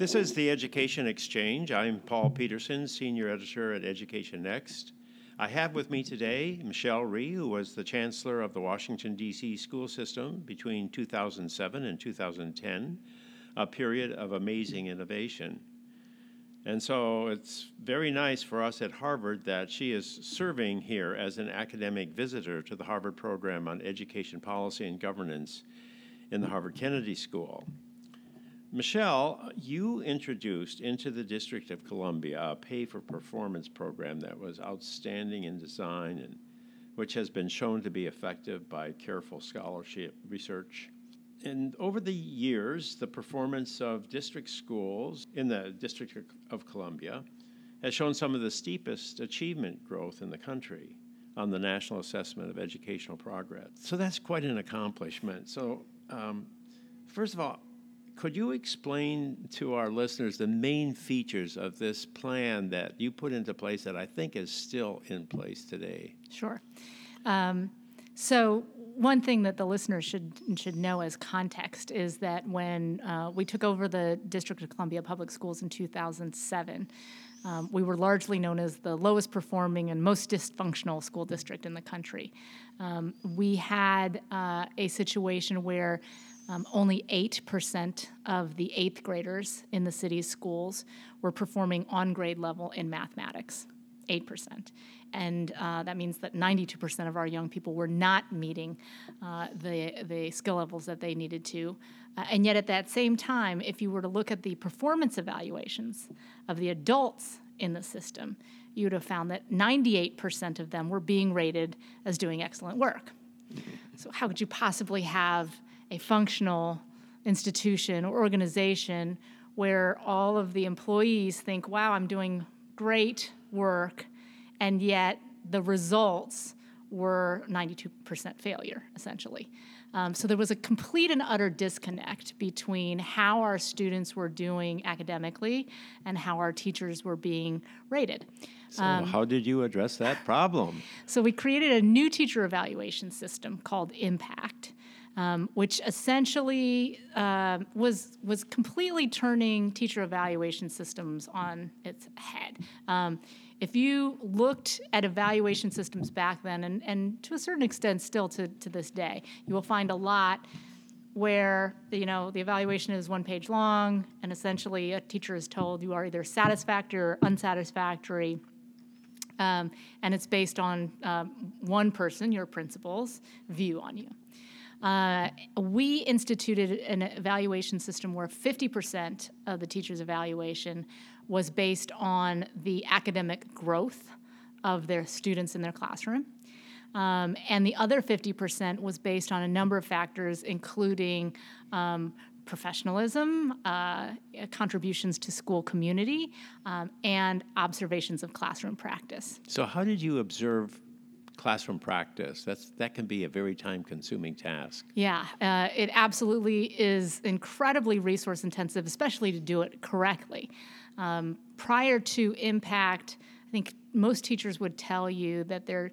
This is the Education Exchange. I'm Paul Peterson, Senior Editor at Education Next. I have with me today Michelle Rhee, who was the Chancellor of the Washington, D.C. school system between 2007 and 2010, a period of amazing innovation. And so it's very nice for us at Harvard that she is serving here as an academic visitor to the Harvard program on education policy and governance in the Harvard Kennedy School. Michelle, you introduced into the District of Columbia a pay for performance program that was outstanding in design and which has been shown to be effective by careful scholarship research. And over the years, the performance of district schools in the District of Columbia has shown some of the steepest achievement growth in the country on the National Assessment of Educational Progress. So that's quite an accomplishment. So, um, first of all, could you explain to our listeners the main features of this plan that you put into place that I think is still in place today? Sure. Um, so one thing that the listeners should should know as context is that when uh, we took over the District of Columbia Public Schools in 2007, um, we were largely known as the lowest performing and most dysfunctional school district in the country. Um, we had uh, a situation where um, only 8% of the eighth graders in the city's schools were performing on grade level in mathematics. 8%. And uh, that means that 92% of our young people were not meeting uh, the, the skill levels that they needed to. Uh, and yet, at that same time, if you were to look at the performance evaluations of the adults in the system, you would have found that 98% of them were being rated as doing excellent work. So, how could you possibly have a functional institution or organization where all of the employees think, wow, I'm doing great work, and yet the results were 92% failure, essentially. Um, so there was a complete and utter disconnect between how our students were doing academically and how our teachers were being rated. So, um, how did you address that problem? So, we created a new teacher evaluation system called Impact um, which essentially uh, was was completely turning teacher evaluation systems on its head. Um, if you looked at evaluation systems back then, and, and to a certain extent still to, to this day, you will find a lot where you know the evaluation is one page long, and essentially a teacher is told you are either satisfactory or unsatisfactory. Um, and it's based on um, one person, your principal's view on you. Uh, we instituted an evaluation system where 50% of the teacher's evaluation was based on the academic growth of their students in their classroom. Um, and the other 50% was based on a number of factors, including um, professionalism, uh, contributions to school community, um, and observations of classroom practice. So, how did you observe classroom practice. That's that can be a very time consuming task. Yeah, uh, it absolutely is incredibly resource intensive, especially to do it correctly. Um, prior to impact, I think most teachers would tell you that their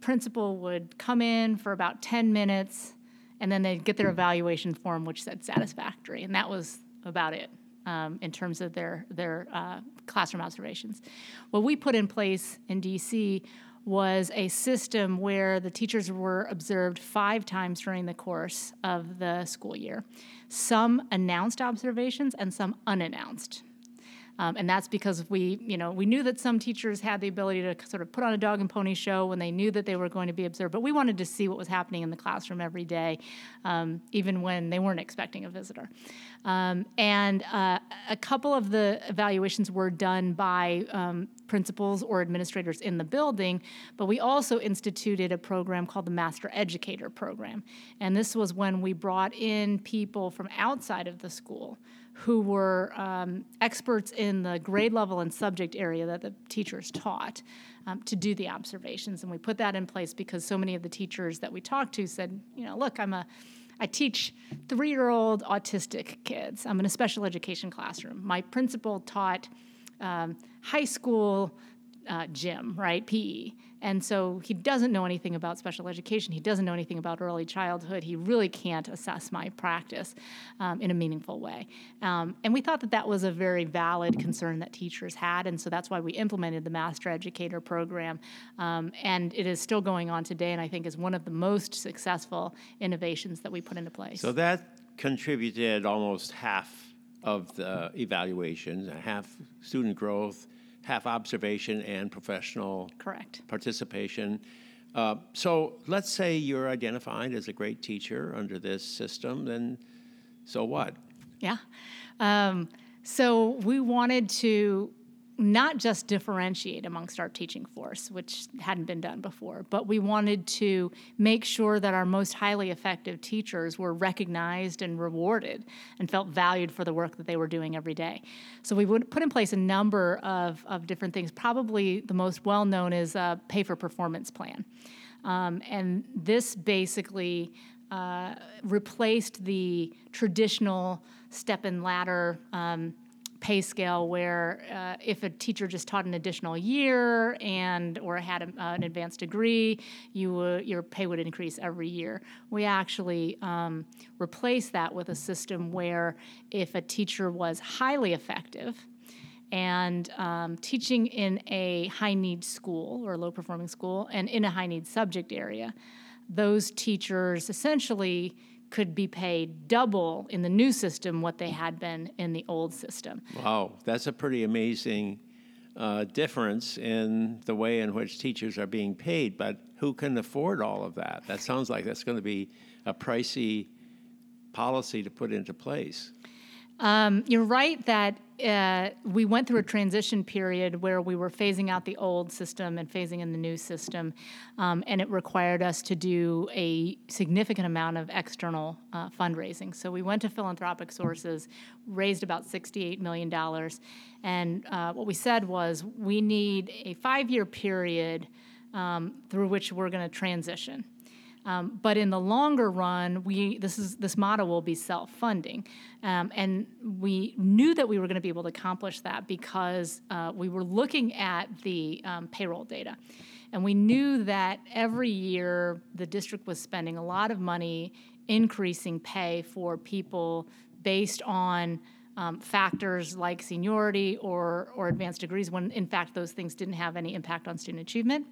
principal would come in for about 10 minutes and then they'd get their evaluation form which said satisfactory and that was about it um, in terms of their their uh, classroom observations what we put in place in dc was a system where the teachers were observed five times during the course of the school year. Some announced observations and some unannounced. Um, and that's because we, you know, we knew that some teachers had the ability to sort of put on a dog and pony show when they knew that they were going to be observed. But we wanted to see what was happening in the classroom every day, um, even when they weren't expecting a visitor. Um, and uh, a couple of the evaluations were done by um, principals or administrators in the building, but we also instituted a program called the Master Educator Program. And this was when we brought in people from outside of the school who were um, experts in the grade level and subject area that the teachers taught um, to do the observations. And we put that in place because so many of the teachers that we talked to said, you know, look, I'm a I teach three year old autistic kids. I'm in a special education classroom. My principal taught um, high school uh, gym, right? PE. And so he doesn't know anything about special education. He doesn't know anything about early childhood. He really can't assess my practice um, in a meaningful way. Um, and we thought that that was a very valid concern that teachers had. And so that's why we implemented the Master Educator program. Um, and it is still going on today, and I think is one of the most successful innovations that we put into place. So that contributed almost half of the evaluation, half student growth, half observation and professional Correct. participation. Uh, so let's say you're identified as a great teacher under this system, then so what? Yeah. Um, so we wanted to not just differentiate amongst our teaching force, which hadn't been done before, but we wanted to make sure that our most highly effective teachers were recognized and rewarded and felt valued for the work that they were doing every day. So we would put in place a number of, of different things. Probably the most well known is a pay for performance plan. Um, and this basically uh, replaced the traditional step and ladder. Um, pay scale where uh, if a teacher just taught an additional year and or had a, uh, an advanced degree, you your pay would increase every year. We actually um, replaced that with a system where if a teacher was highly effective and um, teaching in a high need school or low performing school and in a high need subject area, those teachers essentially could be paid double in the new system what they had been in the old system. Wow, that's a pretty amazing uh, difference in the way in which teachers are being paid. But who can afford all of that? That sounds like that's going to be a pricey policy to put into place. Um, you're right that uh, we went through a transition period where we were phasing out the old system and phasing in the new system, um, and it required us to do a significant amount of external uh, fundraising. So we went to philanthropic sources, raised about $68 million, and uh, what we said was we need a five year period um, through which we're going to transition. Um, but in the longer run, we this is this model will be self-funding, um, and we knew that we were going to be able to accomplish that because uh, we were looking at the um, payroll data, and we knew that every year the district was spending a lot of money increasing pay for people based on um, factors like seniority or, or advanced degrees, when in fact those things didn't have any impact on student achievement.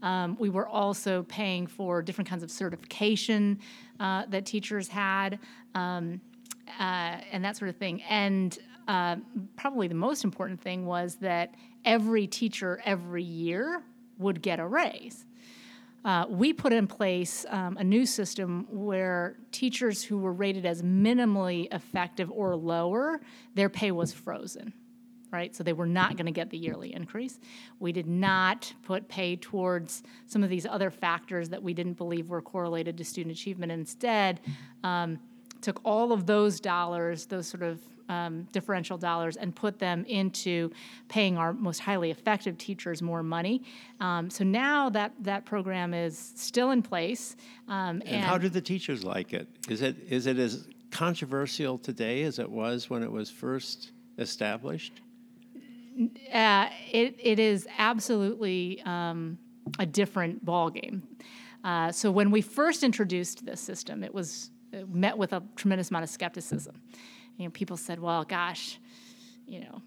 Um, we were also paying for different kinds of certification uh, that teachers had um, uh, and that sort of thing. And uh, probably the most important thing was that every teacher every year would get a raise. Uh, we put in place um, a new system where teachers who were rated as minimally effective or lower, their pay was frozen, right? So they were not going to get the yearly increase. We did not put pay towards some of these other factors that we didn't believe were correlated to student achievement. Instead, um, took all of those dollars, those sort of um, differential dollars and put them into paying our most highly effective teachers more money. Um, so now that that program is still in place. Um, and, and how do the teachers like it? Is it is it as controversial today as it was when it was first established? Uh, it, it is absolutely um, a different ballgame. Uh, so when we first introduced this system, it was met with a tremendous amount of skepticism you know, people said, well, gosh, you know,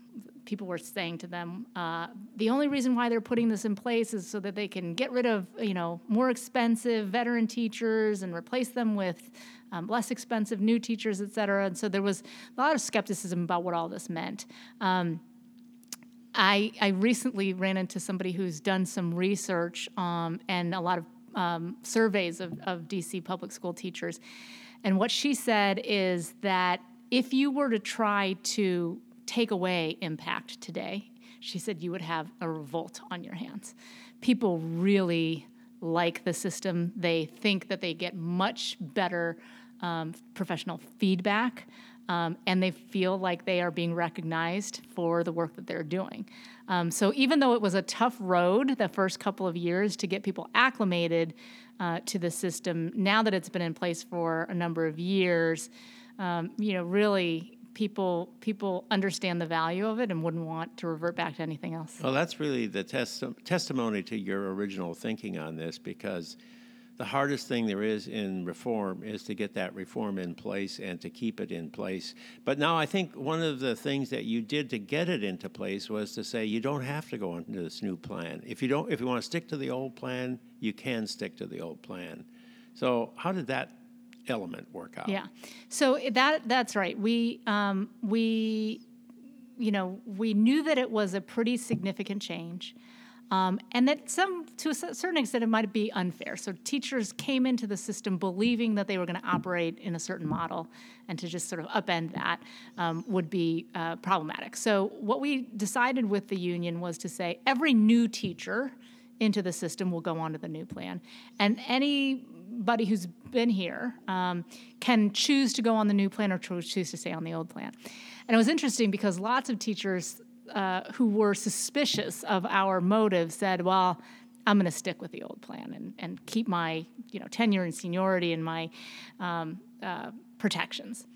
people were saying to them, uh, the only reason why they're putting this in place is so that they can get rid of, you know, more expensive veteran teachers and replace them with um, less expensive new teachers, et cetera. And so there was a lot of skepticism about what all this meant. Um, I, I recently ran into somebody who's done some research um, and a lot of um, surveys of, of DC public school teachers. And what she said is that if you were to try to take away impact today, she said you would have a revolt on your hands. People really like the system. They think that they get much better um, professional feedback, um, and they feel like they are being recognized for the work that they're doing. Um, so, even though it was a tough road the first couple of years to get people acclimated uh, to the system, now that it's been in place for a number of years, um, you know, really people people understand the value of it and wouldn't want to revert back to anything else. Well, that's really the testi- testimony to your original thinking on this because the hardest thing there is in reform is to get that reform in place and to keep it in place. But now I think one of the things that you did to get it into place was to say you don't have to go into this new plan. If you don't if you want to stick to the old plan, you can stick to the old plan. So how did that element work out? Yeah. So that that's right. We um, we you know, we knew that it was a pretty significant change. Um, and that some, to a certain extent, it might be unfair. So teachers came into the system believing that they were going to operate in a certain model, and to just sort of upend that um, would be uh, problematic. So what we decided with the union was to say every new teacher into the system will go onto the new plan, and anybody who's been here um, can choose to go on the new plan or choose to stay on the old plan. And it was interesting because lots of teachers uh, who were suspicious of our motive said, well, I'm going to stick with the old plan and, and keep my you know tenure and seniority and my um, uh, protections.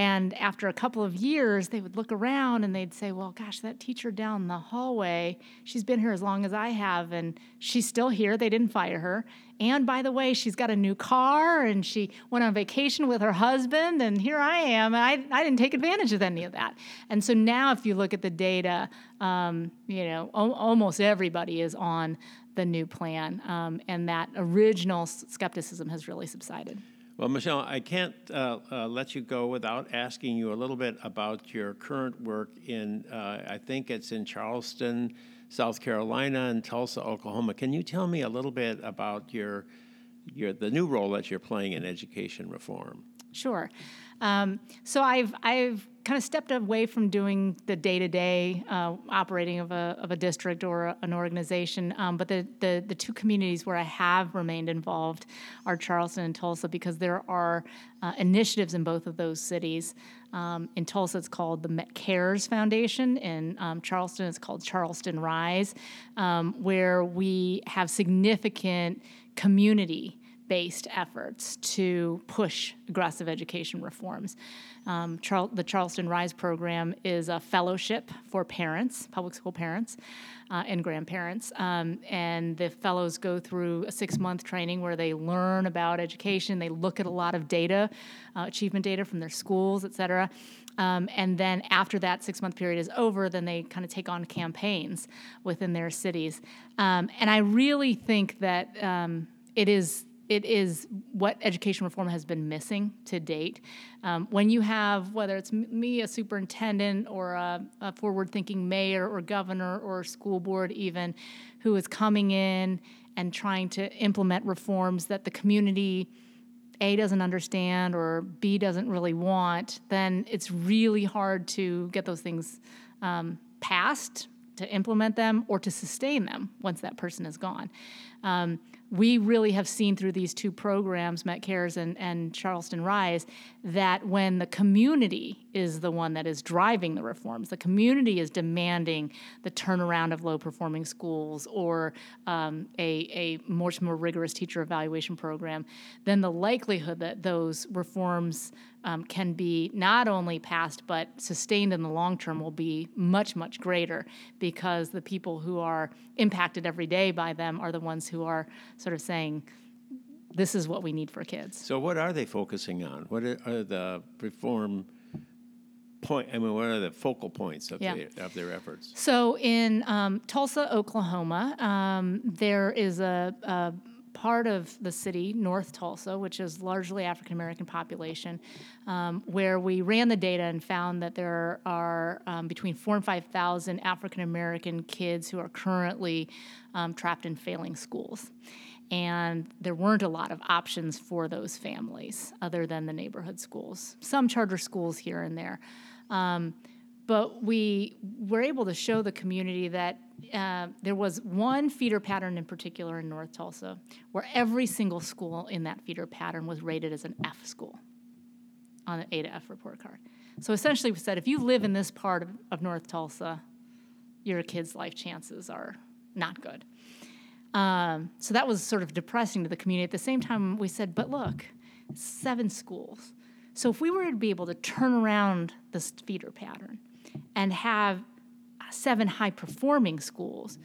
And after a couple of years, they would look around and they'd say, Well, gosh, that teacher down the hallway, she's been here as long as I have, and she's still here. They didn't fire her. And by the way, she's got a new car and she went on vacation with her husband, and here I am. And I, I didn't take advantage of any of that. And so now, if you look at the data, um, you know, o- almost everybody is on the new plan, um, and that original skepticism has really subsided. Well, Michelle, I can't uh, uh, let you go without asking you a little bit about your current work in, uh, I think it's in Charleston, South Carolina, and Tulsa, Oklahoma. Can you tell me a little bit about your, your the new role that you're playing in education reform? Sure. Um, so I've I've kind of stepped away from doing the day to day operating of a, of a district or a, an organization. Um, but the, the, the, two communities where I have remained involved are Charleston and Tulsa because there are uh, initiatives in both of those cities. Um, in Tulsa, it's called the Met Cares Foundation. In um, Charleston, it's called Charleston Rise, um, where we have significant community based efforts to push aggressive education reforms. Um, Char- the Charleston Rise program is a fellowship for parents, public school parents, uh, and grandparents. Um, and the fellows go through a six month training where they learn about education, they look at a lot of data, uh, achievement data from their schools, et cetera. Um, and then after that six month period is over, then they kind of take on campaigns within their cities. Um, and I really think that um, it is it is what education reform has been missing to date. Um, when you have, whether it's me, a superintendent, or a, a forward thinking mayor, or governor, or school board, even, who is coming in and trying to implement reforms that the community A doesn't understand or B doesn't really want, then it's really hard to get those things um, passed, to implement them, or to sustain them once that person is gone. Um, we really have seen through these two programs, Met Cares and, and Charleston Rise, that when the community is the one that is driving the reforms, the community is demanding the turnaround of low performing schools or um, a, a much more rigorous teacher evaluation program, then the likelihood that those reforms um, can be not only passed but sustained in the long term will be much, much greater because the people who are impacted every day by them are the ones who are sort of saying, this is what we need for kids. So, what are they focusing on? What are the reform point? I mean, what are the focal points of, yeah. the, of their efforts? So, in um, Tulsa, Oklahoma, um, there is a, a part of the city, North Tulsa, which is largely African American population, um, where we ran the data and found that there are um, between four and five thousand African American kids who are currently um, trapped in failing schools. And there weren't a lot of options for those families other than the neighborhood schools, some charter schools here and there. Um, but we were able to show the community that uh, there was one feeder pattern in particular in North Tulsa where every single school in that feeder pattern was rated as an F school on an A to F report card. So essentially, we said if you live in this part of, of North Tulsa, your kid's life chances are not good. Um, so that was sort of depressing to the community. At the same time, we said, but look, seven schools So if we were to be able to turn around this feeder pattern and have seven high performing schools,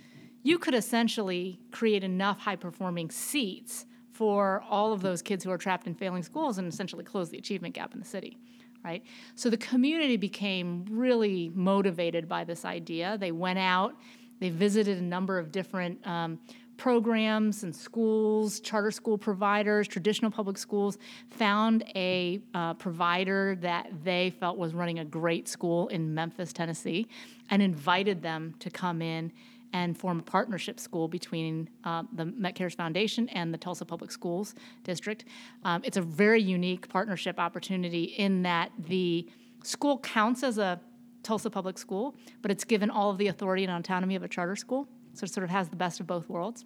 you could essentially create enough high performing seats for all of those kids who are trapped in failing schools and essentially close the achievement gap in the city. Right? So the community became really motivated by this idea. They went out, they visited a number of different um, programs and schools, charter school providers, traditional public schools, found a uh, provider that they felt was running a great school in Memphis, Tennessee, and invited them to come in and form a partnership school between uh, the Metcares Foundation and the Tulsa Public Schools District. Um, it's a very unique partnership opportunity in that the school counts as a Tulsa public school, but it's given all of the authority and autonomy of a charter school. So it sort of has the best of both worlds.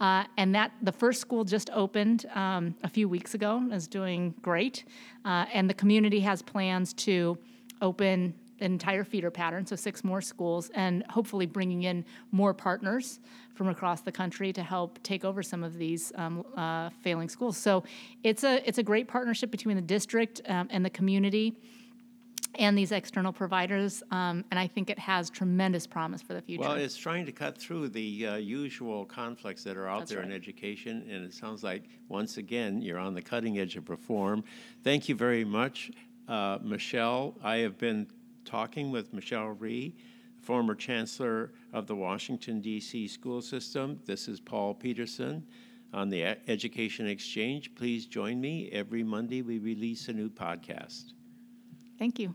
Uh, and that the first school just opened um, a few weeks ago is doing great. Uh, and the community has plans to open an entire feeder pattern, so six more schools, and hopefully bringing in more partners from across the country to help take over some of these um, uh, failing schools. So it's a it's a great partnership between the district um, and the community and these external providers, um, and I think it has tremendous promise for the future. Well, it's trying to cut through the uh, usual conflicts that are out That's there in education, and it sounds like, once again, you're on the cutting edge of reform. Thank you very much, uh, Michelle. I have been talking with Michelle Rhee, former chancellor of the Washington, D.C. school system. This is Paul Peterson on the Education Exchange. Please join me. Every Monday, we release a new podcast. Thank you.